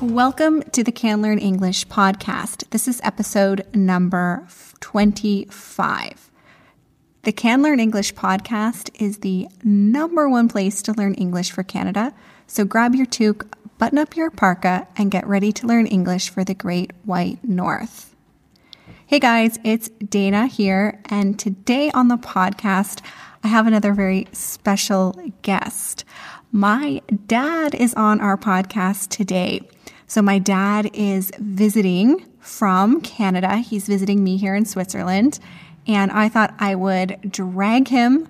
Welcome to the Can Learn English podcast. This is episode number 25. The Can Learn English podcast is the number one place to learn English for Canada. So grab your toque, button up your parka, and get ready to learn English for the Great White North. Hey guys, it's Dana here, and today on the podcast, I have another very special guest. My dad is on our podcast today. So, my dad is visiting from Canada. He's visiting me here in Switzerland. And I thought I would drag him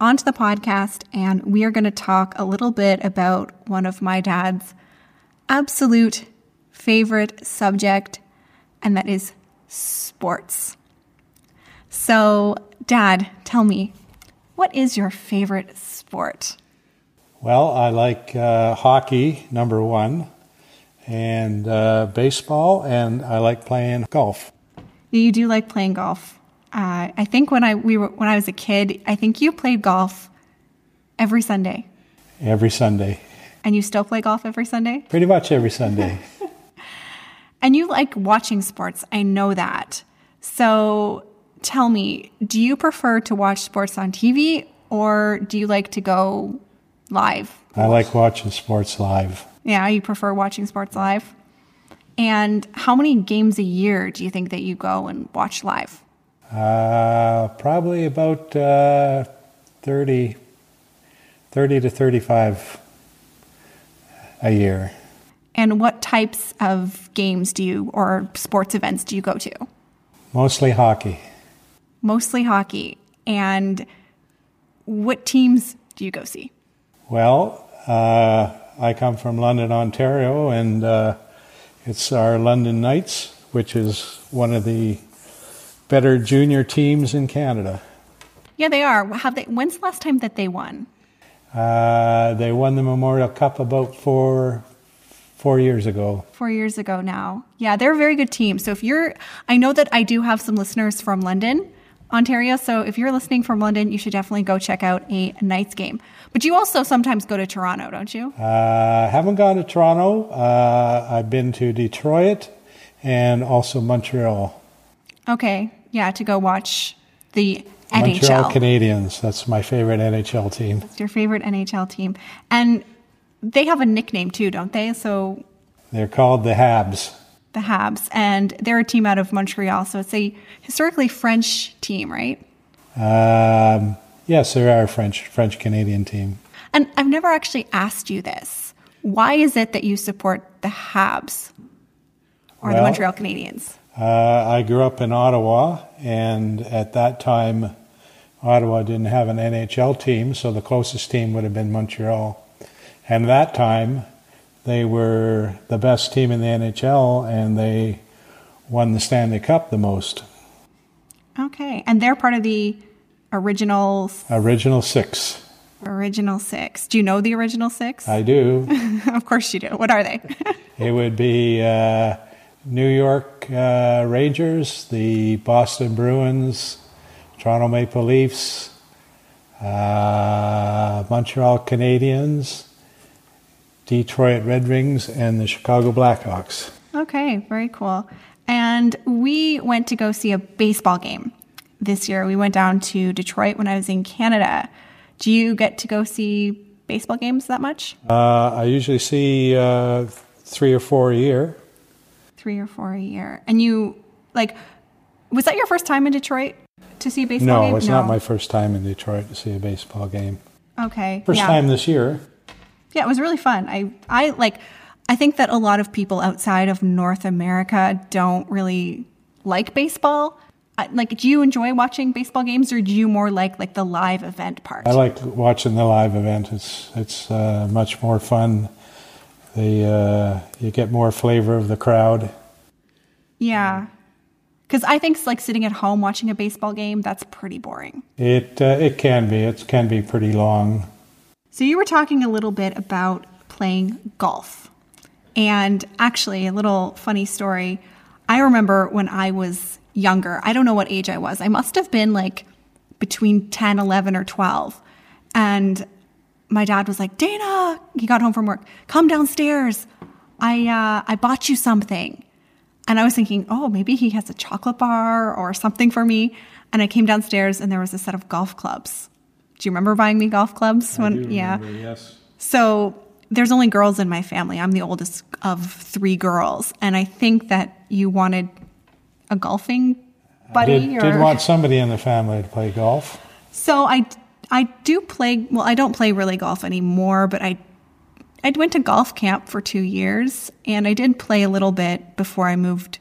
onto the podcast, and we are going to talk a little bit about one of my dad's absolute favorite subject, and that is sports. So, Dad, tell me, what is your favorite sport? Well, I like uh, hockey, number one, and uh, baseball, and I like playing golf. You do like playing golf. Uh, I think when I we were when I was a kid, I think you played golf every Sunday. Every Sunday. And you still play golf every Sunday? Pretty much every Sunday. and you like watching sports. I know that. So tell me, do you prefer to watch sports on TV or do you like to go live? I like watching sports live. Yeah, you prefer watching sports live? And how many games a year do you think that you go and watch live? Uh, probably about uh, 30, 30 to 35 a year. And what types of games do you, or sports events do you go to? Mostly hockey. Mostly hockey. And what teams do you go see? Well, uh, I come from London, Ontario, and uh, it's our London Knights, which is one of the better junior teams in Canada. Yeah, they are. Have they? When's the last time that they won? Uh, they won the Memorial Cup about four four years ago. Four years ago now. Yeah, they're a very good team. So if you're, I know that I do have some listeners from London, Ontario. So if you're listening from London, you should definitely go check out a Knights game. But you also sometimes go to Toronto, don't you? I uh, haven't gone to Toronto. Uh, I've been to Detroit and also Montreal. Okay, yeah, to go watch the Montreal NHL. Canadiens. That's my favorite NHL team. It's your favorite NHL team, and they have a nickname too, don't they? So they're called the Habs the Habs, and they're a team out of Montreal. So it's a historically French team, right? Um, yes, they are a French French Canadian team. And I've never actually asked you this. Why is it that you support the Habs or well, the Montreal Canadiens? Uh, I grew up in Ottawa, and at that time, Ottawa didn't have an NHL team, so the closest team would have been Montreal. And at that time, they were the best team in the NHL and they won the Stanley Cup the most. Okay. And they're part of the original original 6. Original 6. Do you know the original 6? I do. of course you do. What are they? it would be uh, New York uh, Rangers, the Boston Bruins, Toronto Maple Leafs, uh, Montreal Canadiens, Detroit Red Wings, and the Chicago Blackhawks. Okay, very cool. And we went to go see a baseball game this year. We went down to Detroit when I was in Canada. Do you get to go see baseball games that much? Uh, I usually see uh, three or four a year. Three or four a year. And you, like, was that your first time in Detroit to see a baseball no, game? No, it's not my first time in Detroit to see a baseball game. Okay. First yeah. time this year. Yeah, it was really fun. I I like I think that a lot of people outside of North America don't really like baseball. Like, do you enjoy watching baseball games, or do you more like like the live event part? I like watching the live event. It's it's uh, much more fun. The uh, you get more flavor of the crowd. Yeah, because I think like sitting at home watching a baseball game that's pretty boring. It uh, it can be. It can be pretty long. So, you were talking a little bit about playing golf. And actually, a little funny story. I remember when I was younger, I don't know what age I was. I must have been like between 10, 11, or 12. And my dad was like, Dana, he got home from work, come downstairs. I uh, I bought you something. And I was thinking, oh, maybe he has a chocolate bar or something for me. And I came downstairs and there was a set of golf clubs. Do you remember buying me golf clubs? I do remember, yes. So there's only girls in my family. I'm the oldest of three girls. And I think that you wanted a golfing buddy. I did, or... did want somebody in the family to play golf. So I, I do play, well, I don't play really golf anymore, but I I went to golf camp for two years, and I did play a little bit before I moved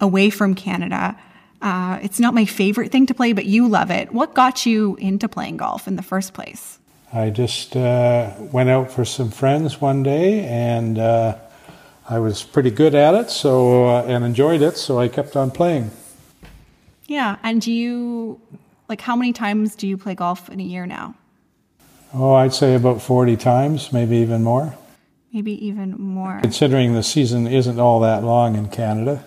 away from Canada. Uh, it's not my favorite thing to play, but you love it. What got you into playing golf in the first place? I just uh, went out for some friends one day, and uh, I was pretty good at it, so uh, and enjoyed it, so I kept on playing. Yeah, and do you like how many times do you play golf in a year now? Oh, I'd say about 40 times, maybe even more. Maybe even more. Considering the season isn't all that long in Canada.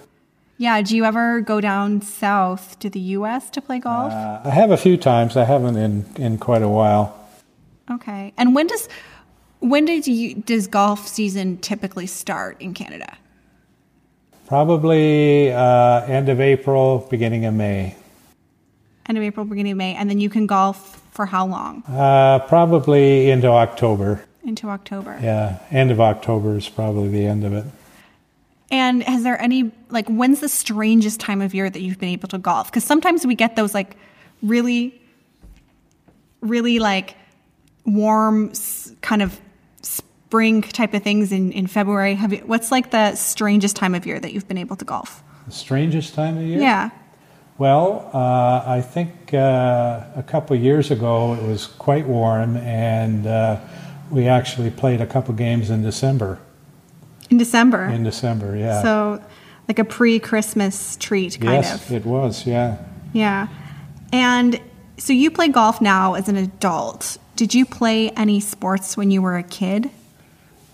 Yeah, do you ever go down south to the US to play golf? Uh, I have a few times. I haven't in, in quite a while. Okay. And when does when did you does golf season typically start in Canada? Probably uh, end of April, beginning of May. End of April, beginning of May, and then you can golf for how long? Uh, probably into October. Into October. Yeah, end of October is probably the end of it. And has there any like when's the strangest time of year that you've been able to golf? Because sometimes we get those like really, really like warm kind of spring type of things in, in February. Have you, what's like the strangest time of year that you've been able to golf? The strangest time of year? Yeah. Well, uh, I think uh, a couple years ago it was quite warm, and uh, we actually played a couple games in December. In December. In December, yeah. So, like a pre-Christmas treat, kind yes, of. it was, yeah. Yeah, and so you play golf now as an adult. Did you play any sports when you were a kid?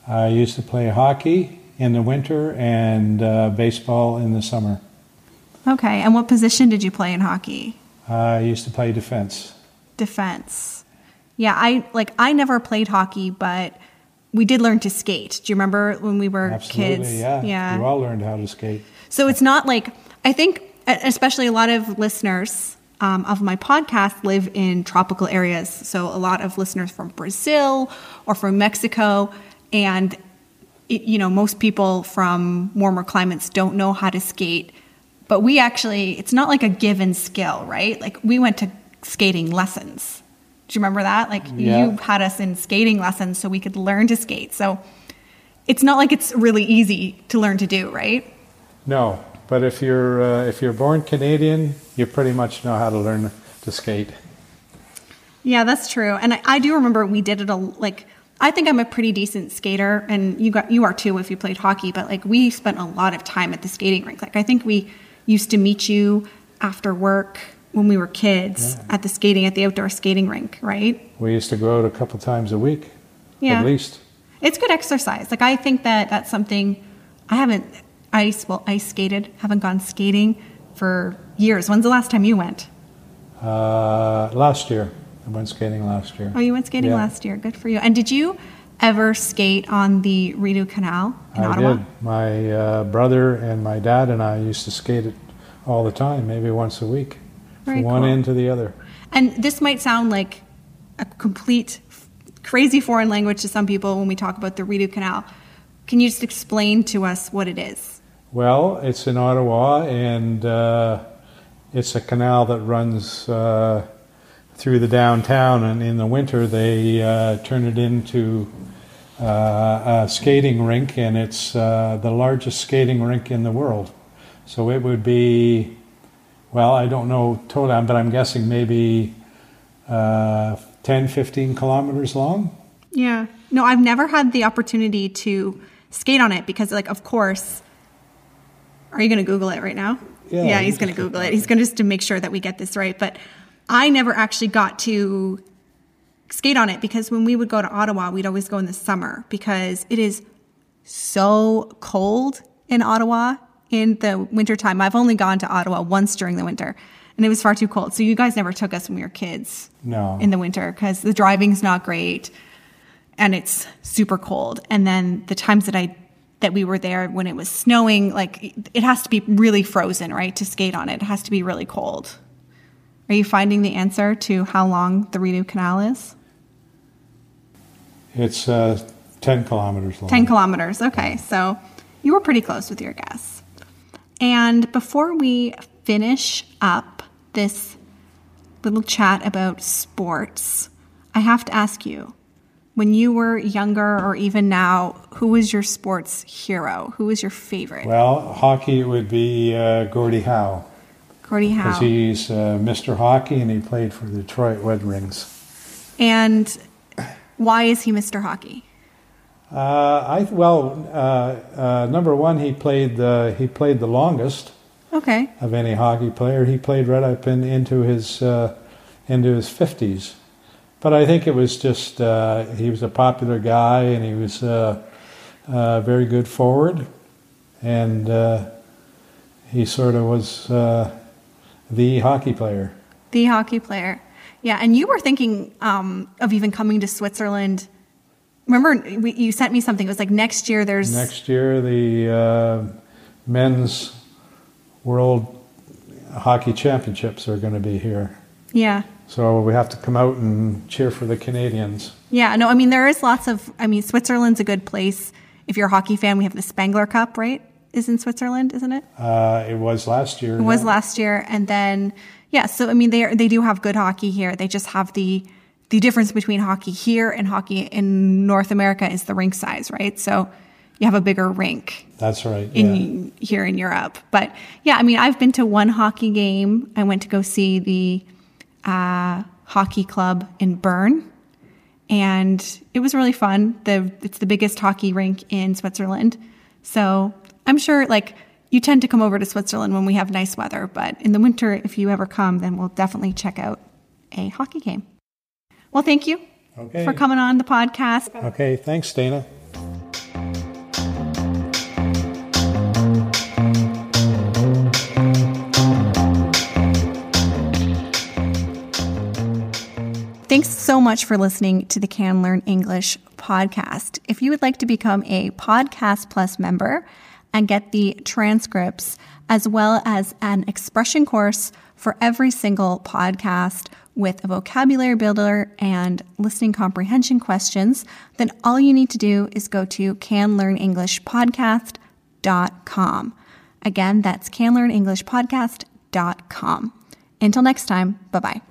I used to play hockey in the winter and uh, baseball in the summer. Okay. And what position did you play in hockey? I used to play defense. Defense. Yeah, I like I never played hockey, but we did learn to skate. Do you remember when we were Absolutely, kids? Yeah. Yeah. You all learned how to skate. So it's not like I think especially a lot of listeners um, of my podcast live in tropical areas. So a lot of listeners from Brazil or from Mexico, and it, you know most people from warmer climates don't know how to skate but we actually it's not like a given skill right like we went to skating lessons do you remember that? Like Yeah. you had us in skating lessons so we could learn to skate. So it's not like it's really easy to learn to do right? No, but if you're uh, if you're born Canadian, you pretty much know how to learn to skate. yeah that's true. And i, I do remember we did it a like i think i'm a pretty decent skater and you got you are too if you played hockey but like we spent a lot of time at the skating rink. Like i think we used to meet you after work when we were kids at the skating at the outdoor skating rink right We used to go out a couple times a week, Yeah. at least. It's good exercise. Like I think that that's something I haven't ice well ice skated, haven't gone skating for years. When's the last time you went? Uh, last year, I went skating last year. Oh, you went skating Yeah. last year. Good for you. And did you ever skate on the Rideau Canal in I Ottawa? did. My uh, brother and my dad and I used to skate it all the time, maybe once a week, Very one cool. end to the other. And this might sound like a complete crazy foreign language to some people when we talk about the Rideau Canal. Can you just explain to us what it is? Well, it's in Ottawa, and uh, it's a canal that runs uh, through the downtown. And in the winter, they uh, turn it into uh, a skating rink, and it's uh, the largest skating rink in the world. So it would be, well, I don't know total, but I'm guessing maybe uh, 10, 15 kilometers long. Yeah. No, I've never had the opportunity to skate on it because, like, of course, are you going to Google it right now? Yeah, yeah he's going to Google it. He's going to just to make sure that we get this right. But I never actually got to skate on it because when we would go to Ottawa, we'd always go in the summer because it is so cold in Ottawa in the wintertime. I've only gone to Ottawa once during the winter and it was far too cold. So you guys never took us when we were kids No. in the winter because the driving's not great and it's super cold. And then the times that I that we were there when it was snowing. Like it has to be really frozen, right, to skate on it. It has to be really cold. Are you finding the answer to how long the Rideau Canal is? It's uh, 10 kilometers long. 10 kilometers. Okay. So you were pretty close with your guess. And before we finish up this little chat about sports, I have to ask you when you were younger or even now, who was your sports hero? Who was your favorite? Well, hockey would be uh, Gordie Howe. Gordie Howe. Because he's uh, Mr. Hockey and he played for the Detroit Red Wings. And why is he Mr. Hockey? Uh, I well, uh, uh, number one, he played the he played the longest. Okay. Of any hockey player, he played right up in, into his uh, into his fifties. But I think it was just uh, he was a popular guy and he was uh, very good forward, and he sort of was the hockey player. The hockey player. Yeah, and you were thinking um, of even coming to Switzerland. Remember, we, you sent me something. It was like next year. There's next year the uh, men's world hockey championships are going to be here. Yeah. So we have to come out and cheer for the Canadians. Yeah. No, I mean there is lots of. I mean Switzerland's a good place if you're a hockey fan. We have the Spengler Cup, right? Is in Switzerland, isn't it? Uh, it was last year. It yeah. was last year, and then yeah, so I mean, they are, they do have good hockey here. They just have the the difference between hockey here and hockey in North America is the rink size, right? So you have a bigger rink. That's right. In yeah. here in Europe, but yeah, I mean, I've been to one hockey game. I went to go see the uh, hockey club in Bern, and it was really fun. The it's the biggest hockey rink in Switzerland, so I'm sure like you tend to come over to Switzerland when we have nice weather, but in the winter, if you ever come, then we'll definitely check out a hockey game. Well, thank you okay. for coming on the podcast. Okay, thanks, Dana. Thanks so much for listening to the Can Learn English podcast. If you would like to become a Podcast Plus member, and get the transcripts as well as an expression course for every single podcast with a vocabulary builder and listening comprehension questions, then all you need to do is go to canlearnenglishpodcast.com. Again, that's canlearnenglishpodcast.com. Until next time, bye bye.